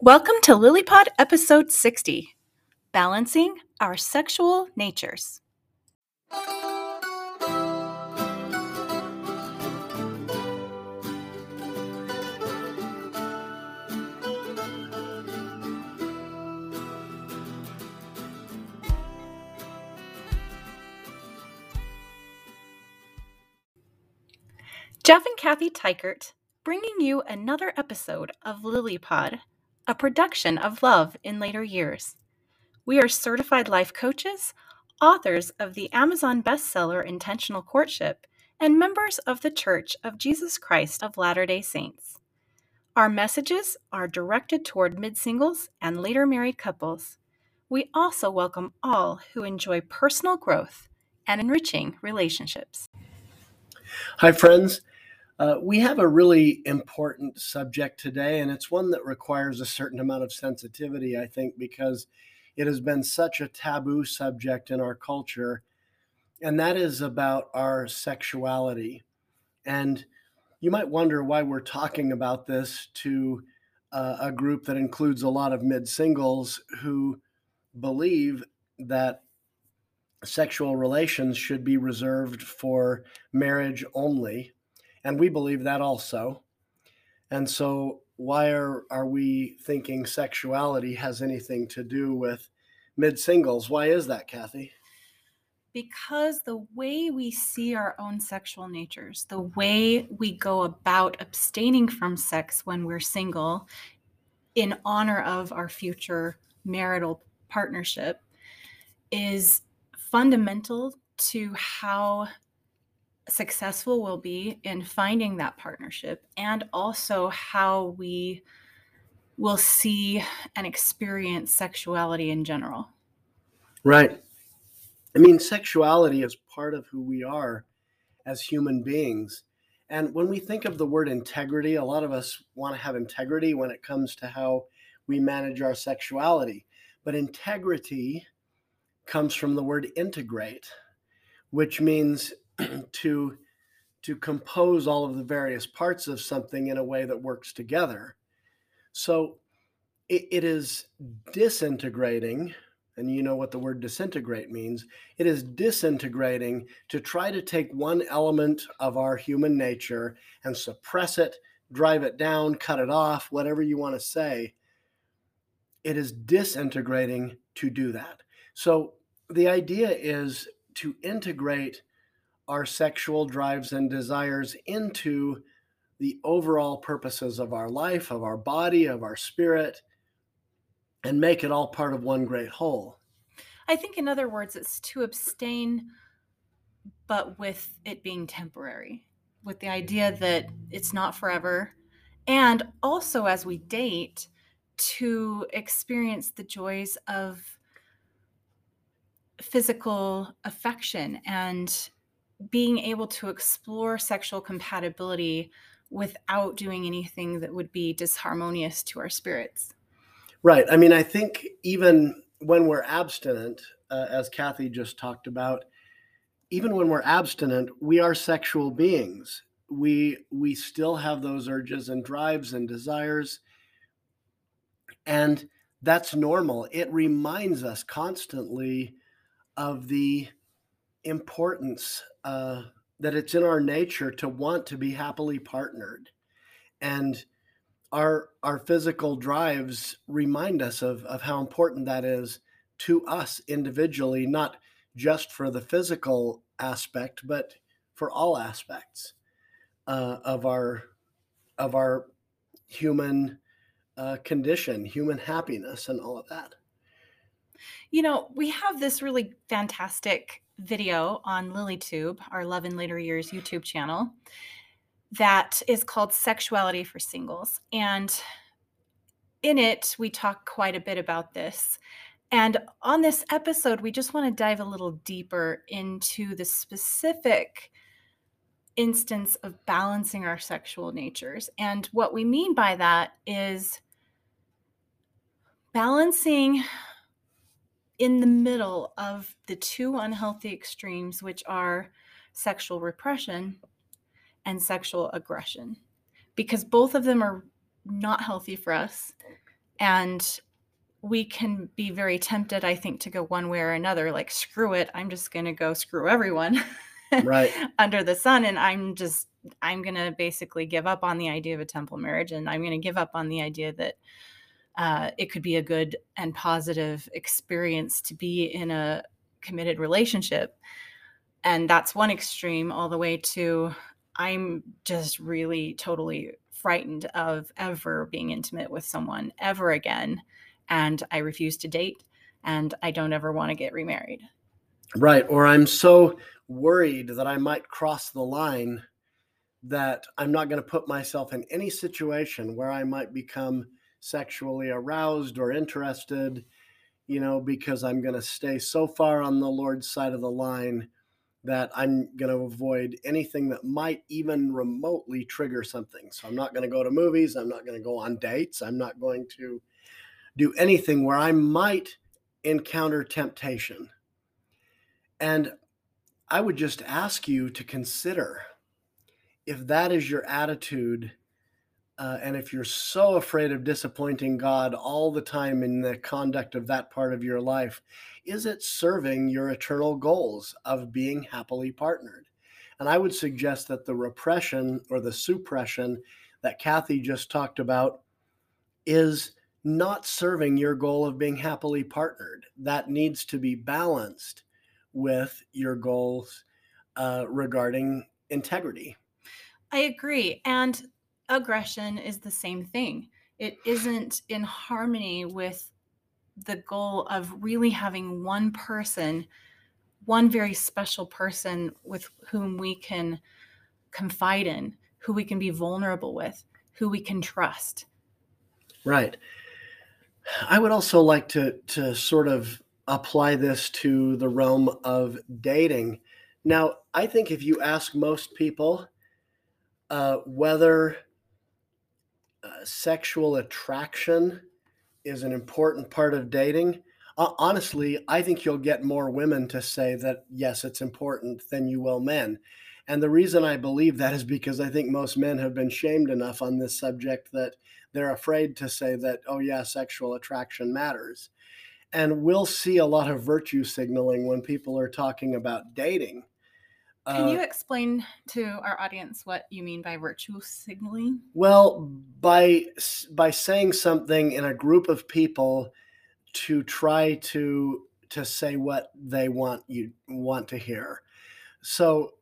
Welcome to LilyPod episode 60 Balancing Our Sexual Natures. Jeff and Kathy Teichert bringing you another episode of LilyPod, a production of Love in Later Years. We are certified life coaches, authors of the Amazon bestseller Intentional Courtship, and members of the Church of Jesus Christ of Latter day Saints. Our messages are directed toward mid singles and later married couples. We also welcome all who enjoy personal growth and enriching relationships. Hi, friends. Uh, we have a really important subject today, and it's one that requires a certain amount of sensitivity, I think, because it has been such a taboo subject in our culture, and that is about our sexuality. And you might wonder why we're talking about this to uh, a group that includes a lot of mid singles who believe that sexual relations should be reserved for marriage only. And we believe that also. And so, why are, are we thinking sexuality has anything to do with mid singles? Why is that, Kathy? Because the way we see our own sexual natures, the way we go about abstaining from sex when we're single in honor of our future marital partnership is fundamental to how successful we'll be in finding that partnership and also how we will see and experience sexuality in general. Right. I mean, sexuality is part of who we are as human beings. And when we think of the word integrity, a lot of us want to have integrity when it comes to how we manage our sexuality. But integrity comes from the word integrate, which means to to compose all of the various parts of something in a way that works together. So it, it is disintegrating, and you know what the word disintegrate means. It is disintegrating to try to take one element of our human nature and suppress it, drive it down, cut it off, whatever you want to say. It is disintegrating to do that. So the idea is to integrate our sexual drives and desires into the overall purposes of our life, of our body, of our spirit, and make it all part of one great whole. I think, in other words, it's to abstain, but with it being temporary, with the idea that it's not forever. And also, as we date, to experience the joys of physical affection and being able to explore sexual compatibility without doing anything that would be disharmonious to our spirits. Right. I mean, I think even when we're abstinent, uh, as Kathy just talked about, even when we're abstinent, we are sexual beings. We we still have those urges and drives and desires, and that's normal. It reminds us constantly of the importance uh, that it's in our nature to want to be happily partnered, and our our physical drives remind us of of how important that is to us individually, not just for the physical aspect, but for all aspects uh, of our of our human uh, condition, human happiness, and all of that. You know, we have this really fantastic video on LilyTube, our Love in Later Years YouTube channel, that is called Sexuality for Singles. And in it, we talk quite a bit about this. And on this episode, we just want to dive a little deeper into the specific instance of balancing our sexual natures. And what we mean by that is balancing in the middle of the two unhealthy extremes, which are sexual repression and sexual aggression, because both of them are not healthy for us. And we can be very tempted, I think, to go one way or another, like, screw it, I'm just going to go screw everyone Right. under the sun. And I'm just, I'm going to basically give up on the idea of a temple marriage. And I'm going to give up on the idea that uh, it could be a good and positive experience to be in a committed relationship. And that's one extreme, all the way to I'm just really totally frightened of ever being intimate with someone ever again. And I refuse to date and I don't ever want to get remarried. Right. Or I'm so worried that I might cross the line that I'm not going to put myself in any situation where I might become sexually aroused or interested, you know, because I'm going to stay so far on the Lord's side of the line that I'm going to avoid anything that might even remotely trigger something. So I'm not going to go to movies. I'm not going to go on dates. I'm not going to do anything where I might encounter temptation. And I would just ask you to consider if that is your attitude uh, and if you're so afraid of disappointing God all the time in the conduct of that part of your life, is it serving your eternal goals of being happily partnered? And I would suggest that the repression or the suppression that Kathy just talked about is not serving your goal of being happily partnered. That needs to be balanced with your goals uh, regarding integrity. I agree. And aggression is the same thing. It isn't in harmony with the goal of really having one person, one very special person with whom we can confide in, who we can be vulnerable with, who we can trust. Right. I would also like to to sort of apply this to the realm of dating. Now, I think if you ask most people uh, whether uh, sexual attraction is an important part of dating. Uh, honestly, I think you'll get more women to say that, yes, it's important than you will men. And the reason I believe that is because I think most men have been shamed enough on this subject that they're afraid to say that, oh, yeah, sexual attraction matters. And we'll see a lot of virtue signaling when people are talking about dating. Can you uh, explain to our audience what you mean by virtue signaling? Well, by by saying something in a group of people to try to to say what they want you want to hear. So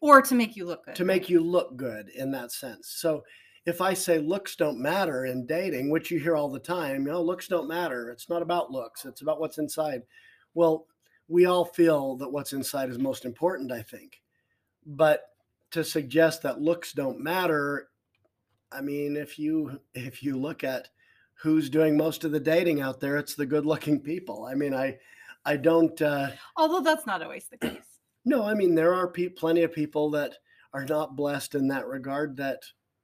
or to make you look good. To make you look good in that sense. So if I say looks don't matter in dating, which you hear all the time, you know, looks don't matter. It's not about looks, it's about what's inside. Well, we all feel that what's inside is most important, I think. But to suggest that looks don't matter, I mean, if you if you look at who's doing most of the dating out there, it's the good-looking people. I mean, I I don't. Uh, Although that's not always the case. No, I mean there are pe- plenty of people that are not blessed in that regard that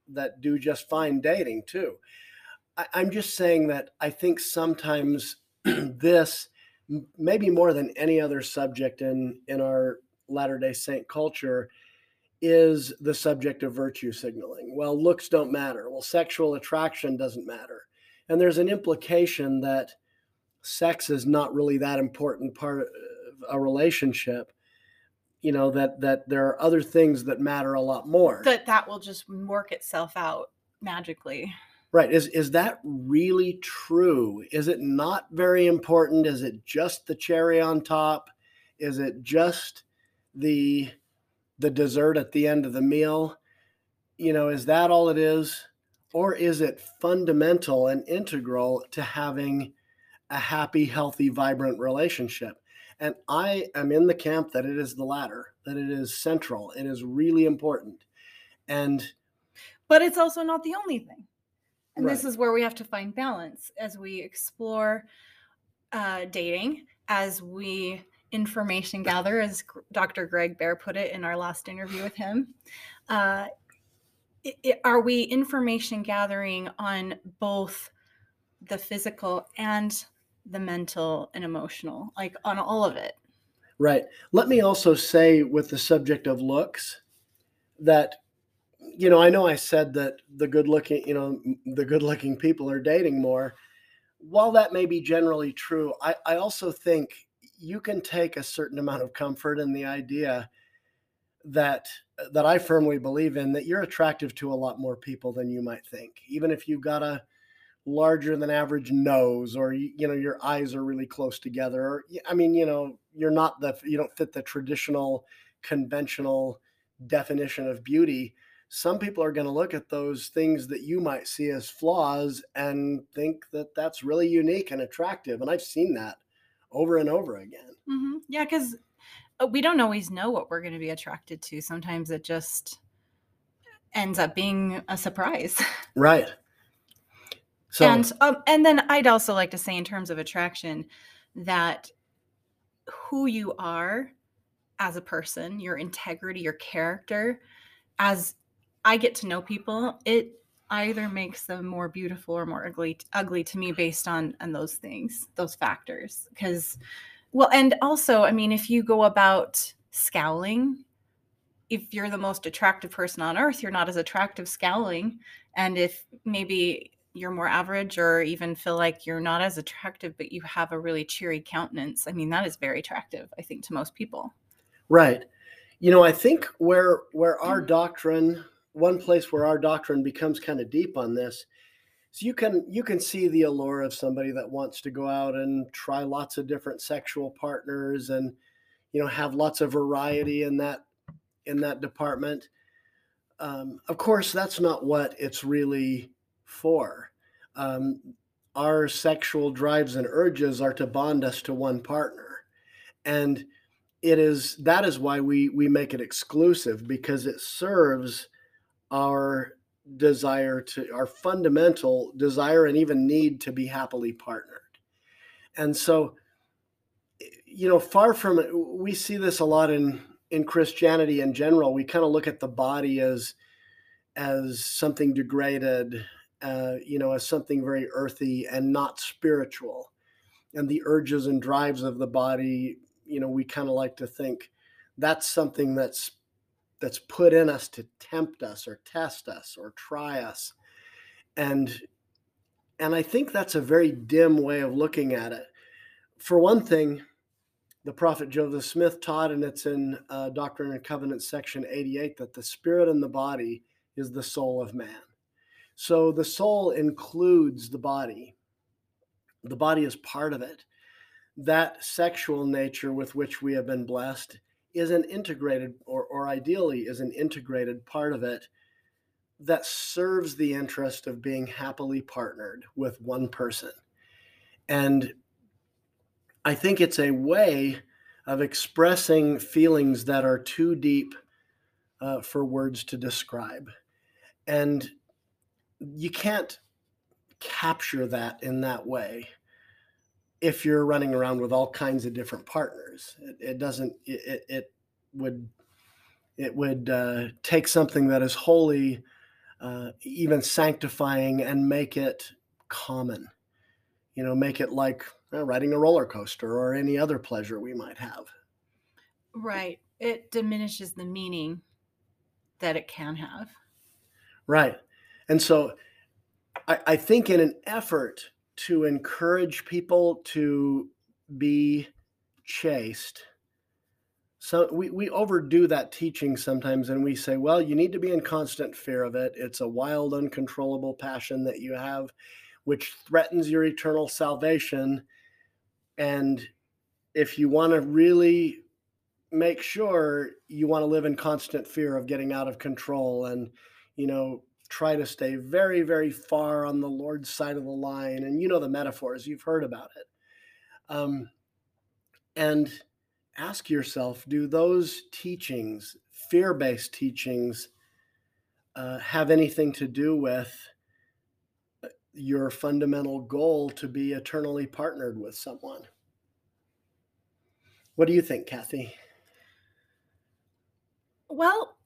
that do just fine dating too. I, I'm just saying that I think sometimes this maybe more than any other subject in in our Latter Day Saint culture is the subject of virtue signaling. Well, looks don't matter. Well, sexual attraction doesn't matter, and there's an implication that sex is not really that important part of a relationship you know that that there are other things that matter a lot more that that will just work itself out magically Right. Is is that really true? Is it not very important? Is it just the cherry on top? Is it just the the dessert at the end of the meal? You know, is that all it is? Or is it fundamental and integral to having a happy, healthy, vibrant relationship? And I am in the camp that it is the latter, that it is central, it is really important. And but it's also not the only thing. And right. this is where we have to find balance as we explore uh, dating, as we information gather, as Dr. Greg Baer put it in our last interview with him. Uh, it, it, are we information gathering on both the physical and the mental and emotional, like on all of it? Right. Let me also say, with the subject of looks, that you know, I know I said that the good looking, you know, the good looking people are dating more. while that may be generally true, I, I also think you can take a certain amount of comfort in the idea that that I firmly believe in that you're attractive to a lot more people than you might think. Even if you've got a larger than average nose or you, you know your eyes are really close together or I mean, you know, you're not the you don't fit the traditional conventional definition of beauty. Some people are going to look at those things that you might see as flaws and think that that's really unique and attractive. And I've seen that over and over again. hmm Yeah, because we don't always know what we're going to be attracted to. Sometimes it just ends up being a surprise. Right. So, and um, and then I'd also like to say, in terms of attraction, that who you are as a person, your integrity, your character, as I get to know people, it either makes them more beautiful or more ugly ugly to me based on on those things, those factors. Because well, and also, I mean, if you go about scowling, if you're the most attractive person on earth, you're not as attractive scowling. And if maybe you're more average or even feel like you're not as attractive, but you have a really cheery countenance, I mean, that is very attractive, I think, to most people. right. You know, I think where where our mm-hmm. doctrine, one place where our doctrine becomes kind of deep on this, so you can you can see the allure of somebody that wants to go out and try lots of different sexual partners and you know have lots of variety in that in that department. Um, of course, that's not what it's really for. Um, our sexual drives and urges are to bond us to one partner, and it is that is why we we make it exclusive because it serves our desire to our fundamental desire and even need to be happily partnered. And so you know far from it we see this a lot in in Christianity in general we kind of look at the body as as something degraded uh, you know as something very earthy and not spiritual and the urges and drives of the body you know we kind of like to think that's something that's that's put in us to tempt us or test us or try us. And and i think that's a very dim way of looking at it. For one thing the prophet joseph smith taught and it's in uh, doctrine and covenants section 88 that the spirit and the body is the soul of man. So the soul includes the body. The body is part of it. That sexual nature with which we have been blessed is an integrated or, or ideally is an integrated part of it that serves the interest of being happily partnered with one person. And i think it's a way of expressing feelings that are too deep uh, for words to describe. And you can't capture that in that way if you're running around with all kinds of different partners. It, it doesn't. It, it would it would uh, take something that is holy, uh, even sanctifying, and make it common. You know, make it like uh, riding a roller coaster or any other pleasure we might have. Right. It diminishes the meaning that it can have. Right. And so, I, I think in an effort to encourage people to be chaste. So we, we overdo that teaching sometimes and we say, well, you need to be in constant fear of it. It's a wild, uncontrollable passion that you have, which threatens your eternal salvation. And if you want to really make sure you want to live in constant fear of getting out of control and, you know, try to stay very, very far on the Lord's side of the line. And you know the metaphors, you've heard about it. Um, and ask yourself do those teachings, fear based teachings, uh, have anything to do with uh, your fundamental goal to be eternally partnered with someone? What do you think, Kathy? Well,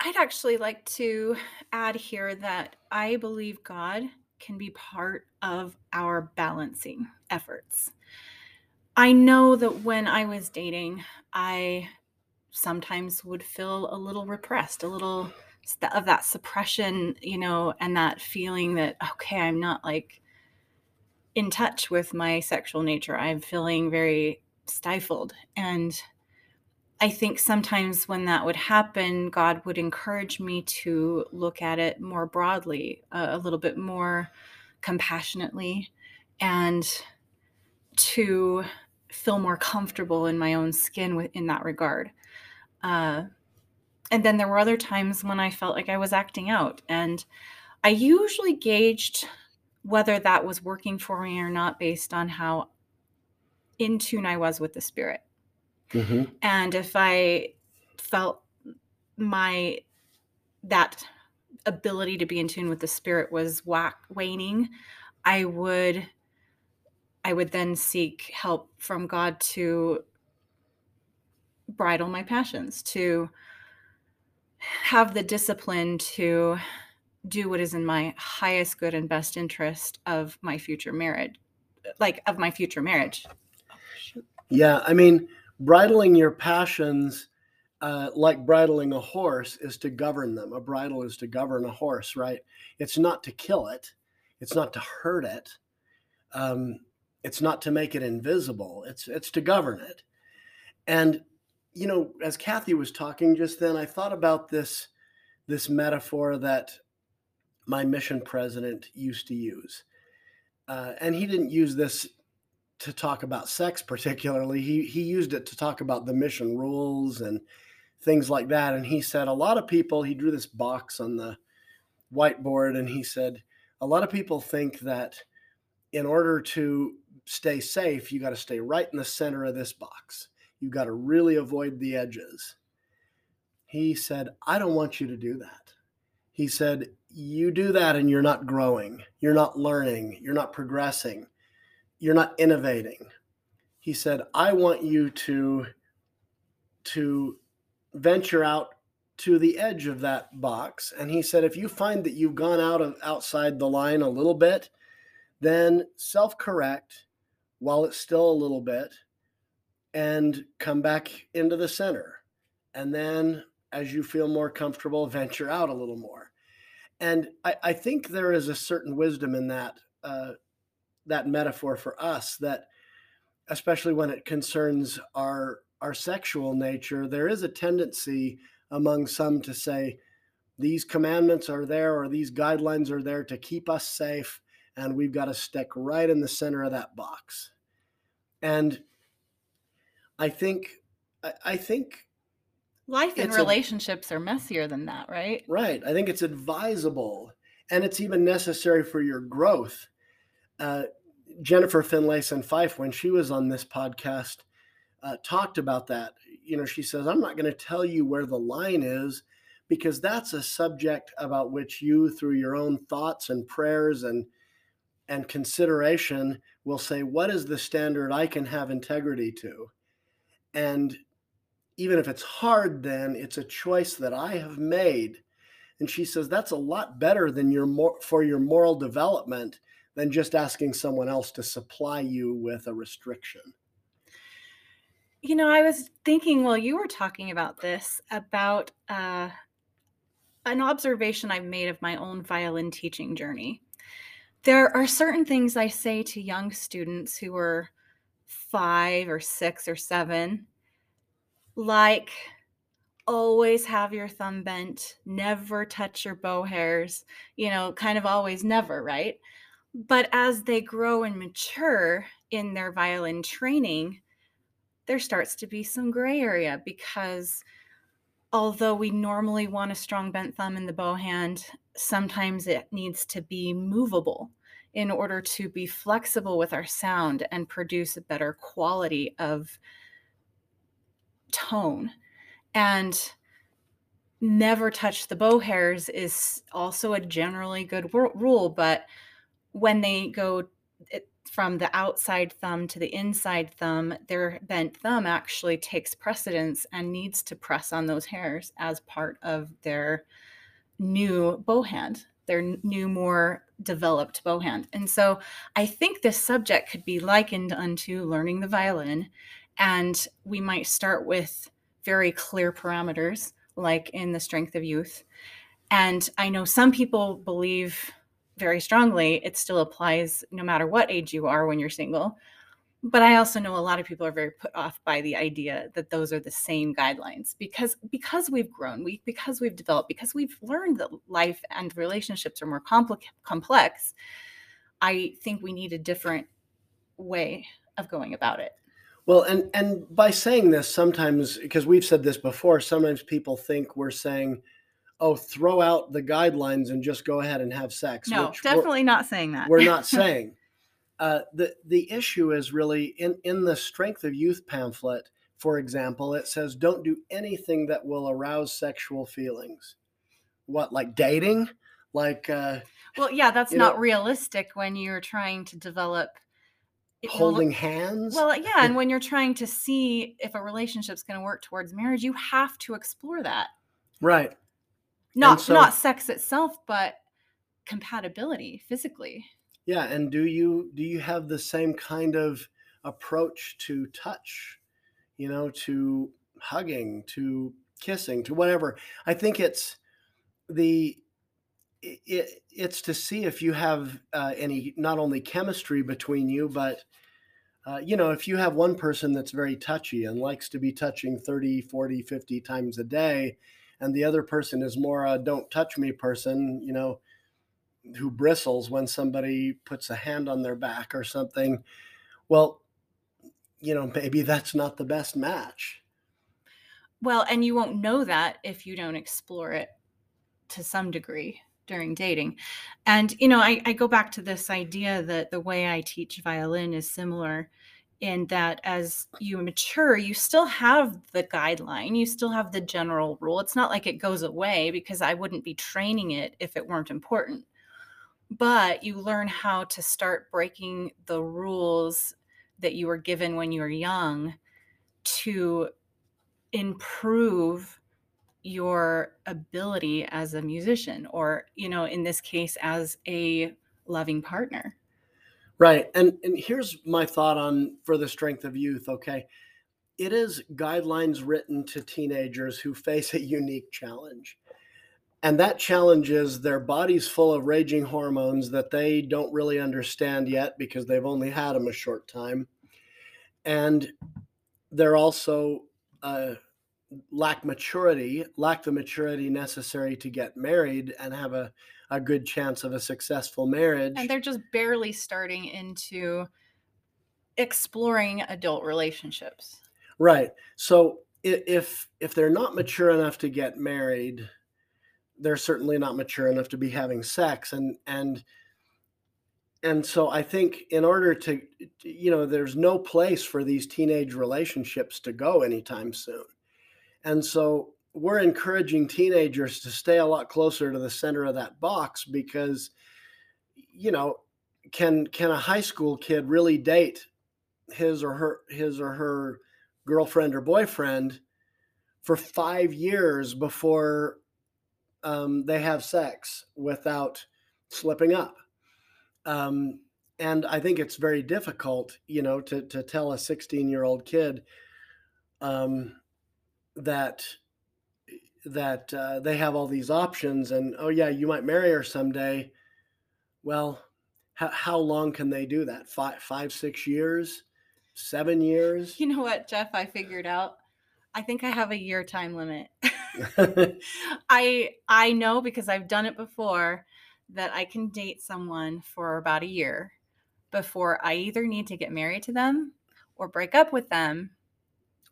I'd actually like to add here that I believe God can be part of our balancing efforts. I know that when I was dating, I sometimes would feel a little repressed, a little of that suppression, you know, and that feeling that, okay, I'm not like in touch with my sexual nature. I'm feeling very stifled. And I think sometimes when that would happen, God would encourage me to look at it more broadly, uh, a little bit more compassionately, and to feel more comfortable in my own skin in that regard. Uh, and then there were other times when I felt like I was acting out. And I usually gauged whether that was working for me or not based on how in tune I was with the spirit. Mm-hmm. And if I felt my that ability to be in tune with the spirit was whack, waning, I would I would then seek help from God to bridle my passions, to have the discipline to do what is in my highest good and best interest of my future marriage, like of my future marriage. Yeah, I mean, bridling your passions, uh, like bridling a horse, is to govern them. A bridle is to govern a horse, right? It's not to kill it, it's not to hurt it, um, it's not to make it invisible. It's it's to govern it. And you know, as Kathy was talking just then, I thought about this this metaphor that my mission president used to use. Uh, and he didn't use this to talk about sex particularly. He he used it to talk about the mission rules and things like that. And he said a lot of people. He drew this box on the whiteboard, and he said a lot of people think that in order to stay safe, you got to stay right in the center of this box. You got to really avoid the edges. He said, I don't want you to do that. He said, You do that and you're not growing, you're not learning, you're not progressing you're not innovating. He said, I want you to, to venture out to the edge of that box. And he said, if you find that you've gone out of outside the line a little bit, then self-correct while it's still a little bit and come back into the center. And then as you feel more comfortable, venture out a little more. And I, I think there is a certain wisdom in that. Uh, that metaphor for us that especially when it concerns our our sexual nature there is a tendency among some to say these commandments are there or these guidelines are there to keep us safe and we've got to stick right in the center of that box. And i think i, think life and relationships a, are messier than that right? Right. I think it's advisable and it's even necessary for your growth. Uh, Jennifer Finlayson Fife, when she was on this podcast, uh, talked about that. You know, she says, I'm not going to tell you where the line is because that's a subject about which you, through your own thoughts and prayers and and consideration, will say, What is the standard I can have integrity to? And even if it's hard, then it's a choice that I have made. And she says, That's a lot better than your more for your moral development than just asking someone else to supply you with a restriction. You know, I was thinking while you were talking about this about uh, an observation I've made of my own violin teaching journey. There are certain things I say to young students who are five or six or seven, like always have your thumb bent, never touch your bow hairs, you know, kind of always never, right? But as they grow and mature in their violin training, there starts to be some gray area because although we normally want a strong bent thumb in the bow hand, sometimes it needs to be movable in order to be flexible with our sound and produce a better quality of tone. And never touch the bow hairs is also a generally good rule, but when they go from the outside thumb to the inside thumb, their bent thumb actually takes precedence and needs to press on those hairs as part of their new bow hand, their new, more developed bow hand. And so I think this subject could be likened unto learning the violin. And we might start with very clear parameters, like in the strength of youth. And I know some people believe very strongly it still applies no matter what age you are when you're single. But I also know a lot of people are very put off by the idea that those are the same guidelines because because we've grown, we because we've developed, because we've learned that life and relationships are more complex complex. I think we need a different way of going about it. Well, and and by saying this, sometimes because we've said this before, sometimes people think we're saying, "Oh, throw out the guidelines and just go ahead and have sex." No, definitely not saying that. we're not saying. Uh, the the issue is really in in the strength of youth pamphlet. For example, it says don't do anything that will arouse sexual feelings. What like dating? Like uh, well, yeah, that's not know- realistic when you're trying to develop holding hands? Well, yeah, and when you're trying to see if a relationship's going to work towards marriage, you have to explore that. right. Not so- not sex itself, but compatibility physically. Yeah, and do you do you have the same kind of approach to touch? You know, to hugging, to kissing, to whatever. I think it's the it, it's to see if you have uh, any not only chemistry between you, but uh, you know, if you have one person that's very touchy and likes to be touching 30, 40, 50 times a day, and the other person is more a don't touch me person, you know, who bristles when somebody puts a hand on their back or something. Well, you know, maybe that's not the best match. Well, and you won't know that if you don't explore it to some degree during dating. And, you know, I, I go back to this idea that the way I teach violin is similar in that as you mature, you still have the guideline, you still have the general rule. It's not like it goes away because I wouldn't be training it if it weren't important. But you learn how to start breaking the rules that you were given when you were young to improve your ability as a musician or you know in this case as a loving partner Right. And and here's my thought on for the strength of youth, okay? It is guidelines written to teenagers who face a unique challenge. And that challenge is their body's full of raging hormones that they don't really understand yet because they've only had them a short time. And they're also uh, lack maturity, lack the maturity necessary to get married and have a, a good chance of a successful marriage. and they're just barely starting into exploring adult relationships Right. So if if they're not mature enough to get married, they're certainly not mature enough to be having sex and and and so I think in order to you know there's no place for these teenage relationships to go anytime soon. And so we're encouraging teenagers to stay a lot closer to the center of that box because you know can can a high school kid really date his or her his or her girlfriend or boyfriend for five years before um, they have sex without slipping up. Um, and I think it's very difficult, you know, to, to tell a 16 year old kid um, that that uh, they have all these options and oh yeah you might marry her someday. Well how, how long can they do that? Five five six years? Seven years? You know what jeff i figured out? I think i have a year time limit. I i know because i've done it before that i can date someone for about a year before i either need to get married to them or break up with them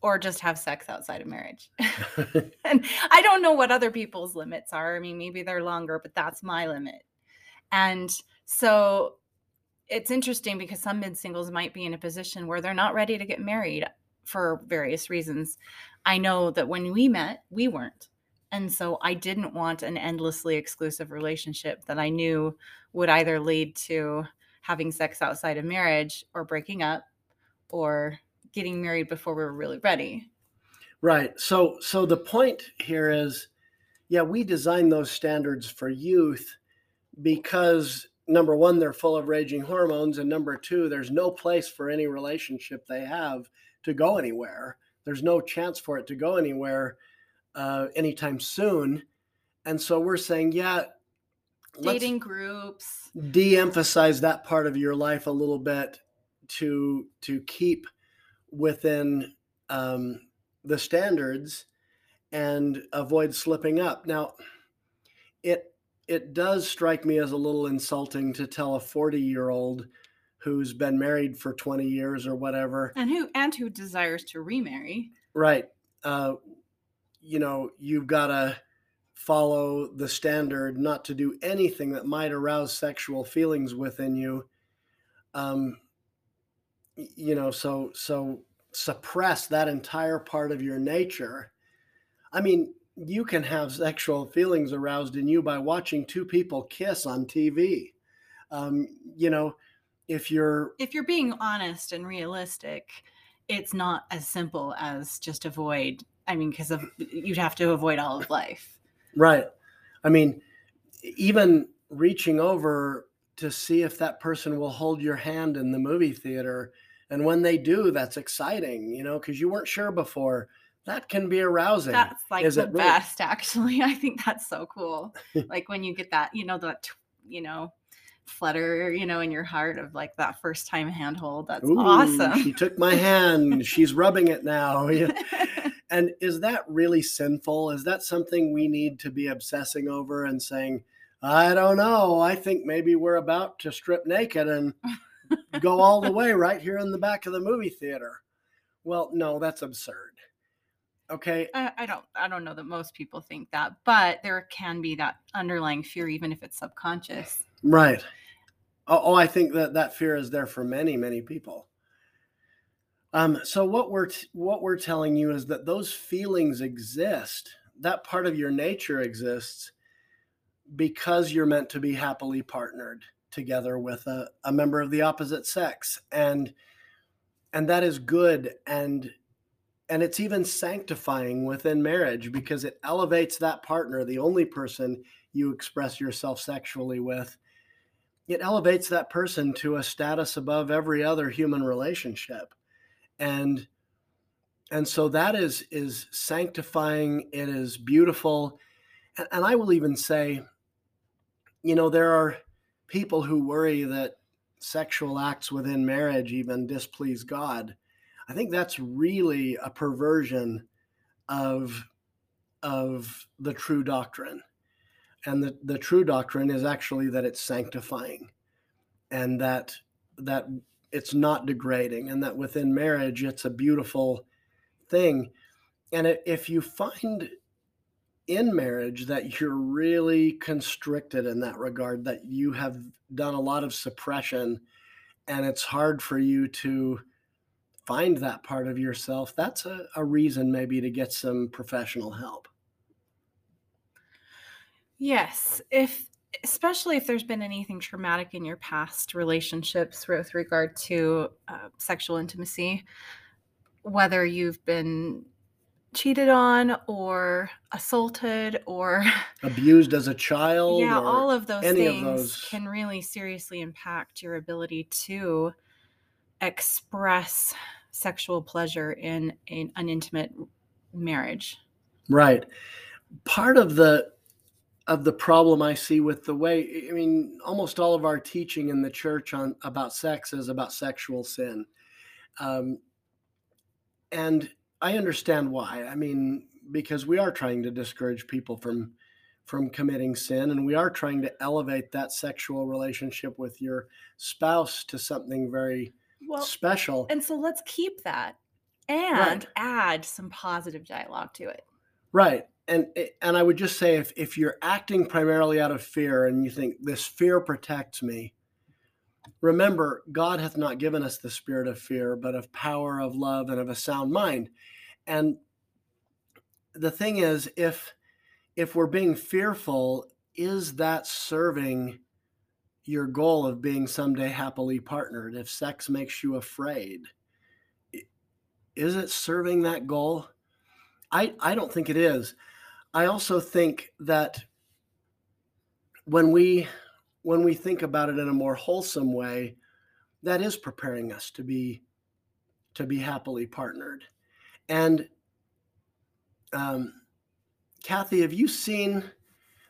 or just have sex outside of marriage and I don't know what other people's limits are. I mean, maybe they're longer, but that's my limit. And so it's interesting because some mid singles might be in a position where they're not ready to get married for various reasons. I know that when we met, we weren't. And so I didn't want an endlessly exclusive relationship that I knew would either lead to having sex outside of marriage or breaking up or getting married before we were really ready. Right. So so the point here is yeah, we designed those standards for youth because number 1 they're full of raging hormones and number 2 there's no place for any relationship they have to go anywhere. There's no chance for it to go anywhere uh, anytime soon. And so we're saying, yeah, dating groups. de-emphasize that part of your life a little bit to to keep within um, the standards and avoid slipping up. Now, it it does strike me as a little insulting to tell a 40 year old who's been married for 20 years or whatever And who and who desires to remarry. right uh, you know you've got to follow the standard not to do anything that might arouse sexual feelings within you um, you know so so suppress that entire part of your nature i mean you can have sexual feelings aroused in you by watching two people kiss on tv um, you know if you're If you're being honest and realistic, it's not as simple as just avoid. I mean, because of you'd have to avoid all of life. Right. I mean, even reaching over to see if that person will hold your hand in the movie theater. And when they do, that's exciting, you know, because you weren't sure before. That can be arousing. That's like Is the it really? best, actually. I think that's so cool. like when you get that, you know, that you know, flutter, you know, in your heart of like that first time handhold. That's Ooh, awesome. She took my hand. She's rubbing it now. And is that really sinful? Is that something we need to be obsessing over and saying, I don't know. I think maybe we're about to strip naked and go all the way right here in the back of the movie theater. Well, no, that's absurd. Okay. I, I don't I don't know that most people think that, but there can be that underlying fear, even if it's subconscious. Right. Oh, oh, I think that that fear is there for many, many people. Um, so what we're t- what we're telling you is that those feelings exist. That part of your nature exists because you're meant to be happily partnered together with a, a member of the opposite sex, and and that is good. And and it's even sanctifying within marriage because it elevates that partner, the only person you express yourself sexually with, it elevates that person to a status above every other human relationship. And and so that is is sanctifying. It is beautiful. And, and i will even say you know there are people who worry that sexual acts within marriage even displease god i think that's really a perversion of of the true doctrine. And the, the true doctrine is actually that it's sanctifying and that that it's not degrading and that within marriage it's a beautiful thing. And if you find in marriage that you're really constricted in that regard that you have done a lot of suppression and it's hard for you to find that part of yourself that's a, a reason maybe to get some professional help. Yes, if especially if there's been anything traumatic in your past relationships with regard to uh, sexual intimacy, whether you've been cheated on or assaulted or abused as a child yeah, all of those any of things those. can really seriously impact your ability to express sexual pleasure in, in an intimate marriage. Right. Part of the of the problem I see with the way I mean almost all of our teaching in the church on about sex is about sexual sin. Um, and I understand why. I mean because we are trying to discourage people from from committing sin and we are trying to elevate that sexual relationship with your spouse to something very Well, special. and so let's keep that and add some positive dialogue to it. Right. And and I would just say if if you're acting primarily out of fear and you think this fear protects me, remember God hath not given us the spirit of fear, but of power, of love, and of a sound mind. And the thing is, if if we're being fearful, is that serving your goal of being someday happily partnered? If sex makes you afraid, is it serving that goal? I, I don't think it is. I also think that when we when we think about it in a more wholesome way, that is preparing us to be to be happily partnered. And um, Kathy, have you seen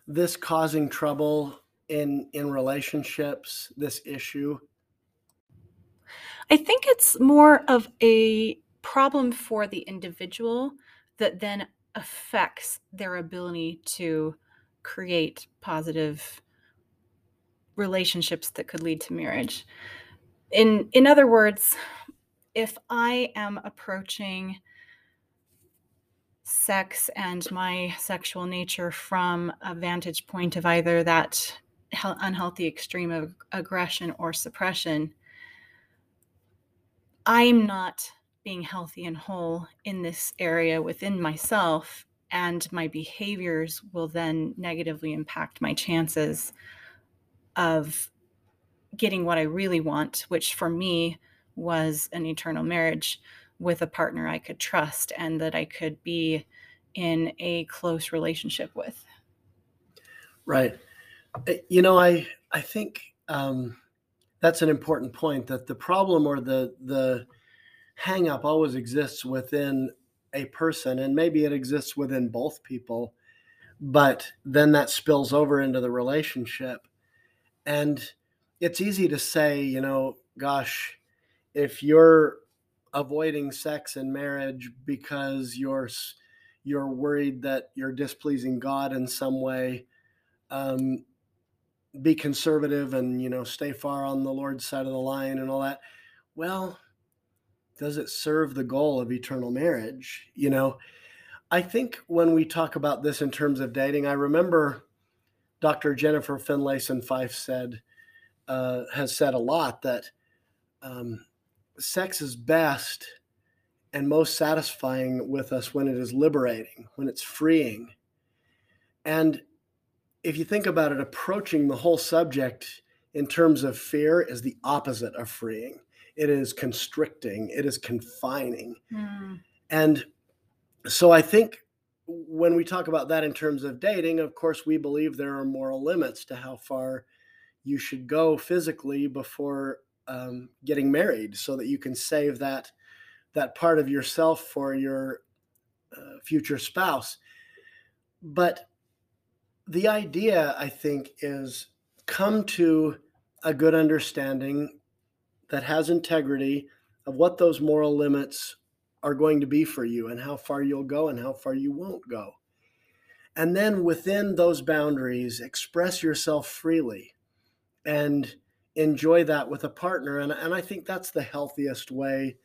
this causing trouble in in relationships this issue I think it's more of a problem for the individual that then affects their ability to create positive relationships that could lead to marriage. In in other words, if I am approaching sex and my sexual nature from a vantage point of either that unhealthy extreme of aggression or suppression, I'm not being healthy and whole in this area within myself, and my behaviors will then negatively impact my chances of getting what I really want, which for me was an eternal marriage with a partner I could trust and that I could be in a close relationship with. Right. Eh, you know, I I think um, that's an important point. That the problem or the the hang up always exists within a person, and maybe it exists within both people, but then that spills over into the relationship, and it's easy to say, you know, gosh, if you're avoiding sex and marriage because you're you're worried that you're displeasing God in some way. Um, be conservative and you know stay far on the Lord's side of the line and all that. Well, does it serve the goal of eternal marriage? You know, I think when we talk about this in terms of dating, I remember Dr. Jennifer Finlayson Fife said uh, has said a lot that um, sex is best and most satisfying with us when it is liberating, when it's freeing. And if you think about it, approaching the whole subject in terms of fear is the opposite of freeing. It is constricting, it is confining. Mm. And so I think when we talk about that in terms of dating, of course, we believe there are moral limits to how far you should go physically before um, getting married so that you can save that that part of yourself for your uh, future spouse. But the idea, I think, is come to a good understanding that has integrity of what those moral limits are going to be for you and how far you'll go and how far you won't go. And then within those boundaries, express yourself freely and enjoy that with a partner. And, and I think that's the healthiest way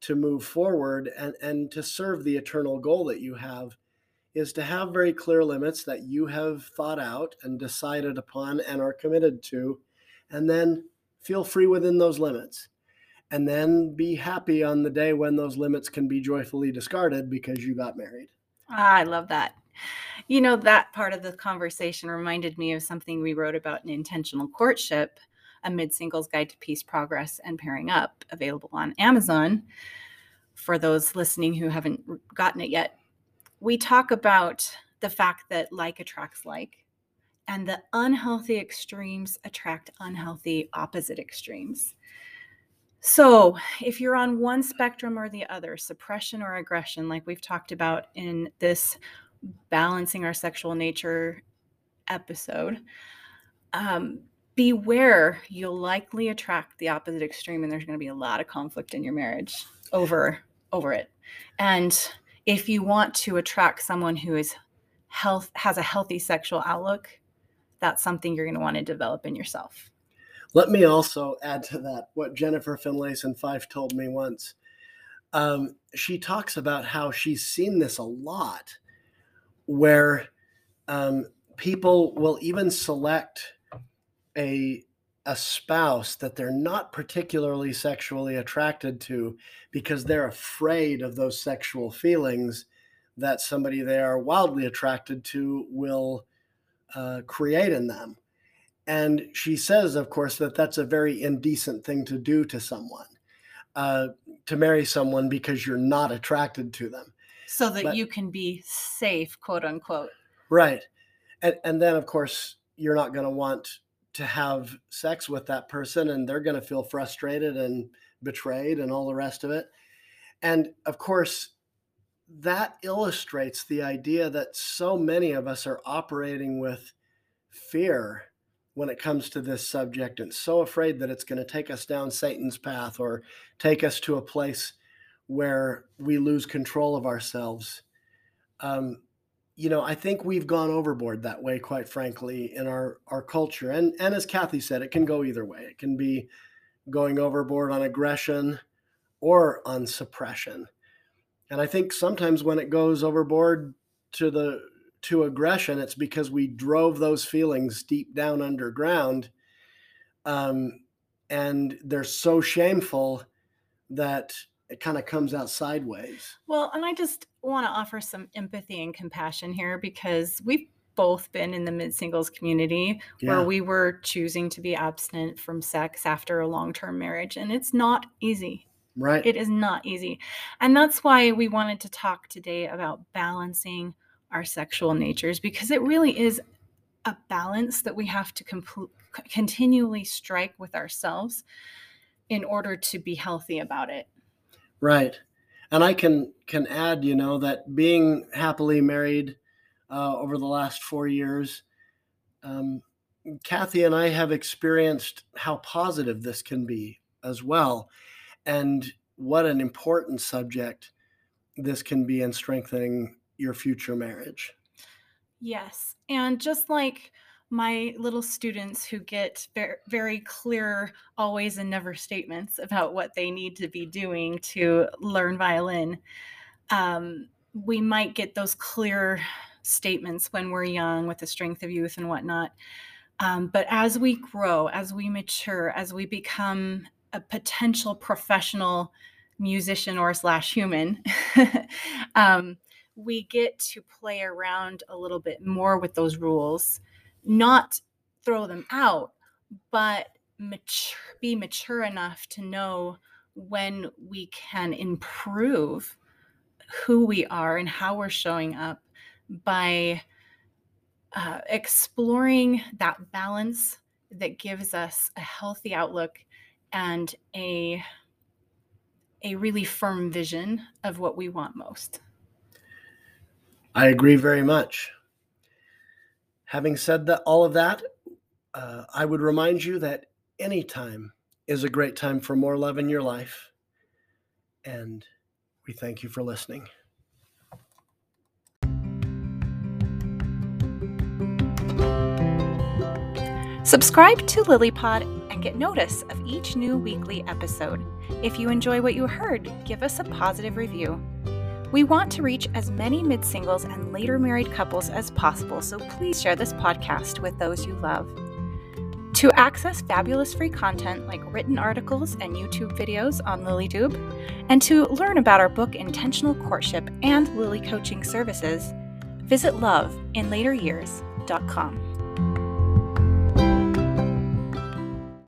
to move forward and, and to serve the eternal goal that you have is to have very clear limits that you have thought out and decided upon and are committed to, and then feel free within those limits. And then be happy on the day when those limits can be joyfully discarded because you got married. Ah, I love that. You know, that part of the conversation reminded me of something we wrote about in intentional courtship, a mid singles guide to peace, progress, and pairing up, available on Amazon. For those listening who haven't gotten it yet, we talk about the fact that like attracts like and the unhealthy extremes attract unhealthy opposite extremes. So, if you're on one spectrum or the other, suppression or aggression, like we've talked about in this balancing our sexual nature episode, um, beware you'll likely attract the opposite extreme and there's going to be a lot of conflict in your marriage over over it and if you want to attract someone who is health has a healthy sexual outlook, that's something you're going to want to develop in yourself. Let me also add to that what Jennifer Finlayson Fife told me once. Um, she talks about how she's seen this a lot, where um, people will even select a a spouse that they're not particularly sexually attracted to because they're afraid of those sexual feelings that somebody they are wildly attracted to will uh, create in them. And she says, of course, that that's a very indecent thing to do to someone, uh, to marry someone because you're not attracted to them. So that but, you can be safe, quote unquote. Right. And, and then, of course, you're not going to want to have sex with that person and they're going to feel frustrated and betrayed and all the rest of it. And of course, that illustrates the idea that so many of us are operating with fear when it comes to this subject and so afraid that it's going to take us down Satan's path or take us to a place where we lose control of ourselves. Um, you know, I think we've gone overboard that way, quite frankly, in our our culture. And and as Kathy said, it can go either way. It can be going overboard on aggression or on suppression. And I think sometimes when it goes overboard to the to aggression, it's because we drove those feelings deep down underground, um, and they're so shameful that it kind of comes out sideways. Well, and I just want to offer some empathy and compassion here because we've both been in the mid singles community yeah. where we were choosing to be abstinent from sex after a long term marriage. And it's not easy. Right. It is not easy. And that's why we wanted to talk today about balancing our sexual natures because it really is a balance that we have to continually strike with ourselves in order to be healthy about it. Right. And I can can add, you know, that being happily married uh, over the last four years, um, Kathy and I have experienced how positive this can be as well, and what an important subject this can be in strengthening your future marriage. Yes, and just like my little students who get very, clear always and never statements about what they need to be doing to learn violin um, we might get those clear statements when we're young with the strength of youth and whatnot um, but as we grow as we mature as we become a potential professional musician or slash human um, we get to play around a little bit more with those rules not throw them out, but mature, be mature enough to know when we can improve who we are and how we're showing up by uh, exploring that balance that gives us a healthy outlook and a a really firm vision of what we want most. I agree very much. Having said that, all of that, uh, I would remind you that any time is a great time for more love in your life. And we thank you for listening. Subscribe to LilyPod and get notice of each new weekly episode. If you enjoy what you heard, give us a positive review. We want to reach as many mid singles and later married couples as possible, so please share this podcast with those you love. To access fabulous free content like written articles and YouTube videos on LilyTube, and to learn about our book Intentional Courtship and Lily Coaching Services, visit loveinlateryears.com.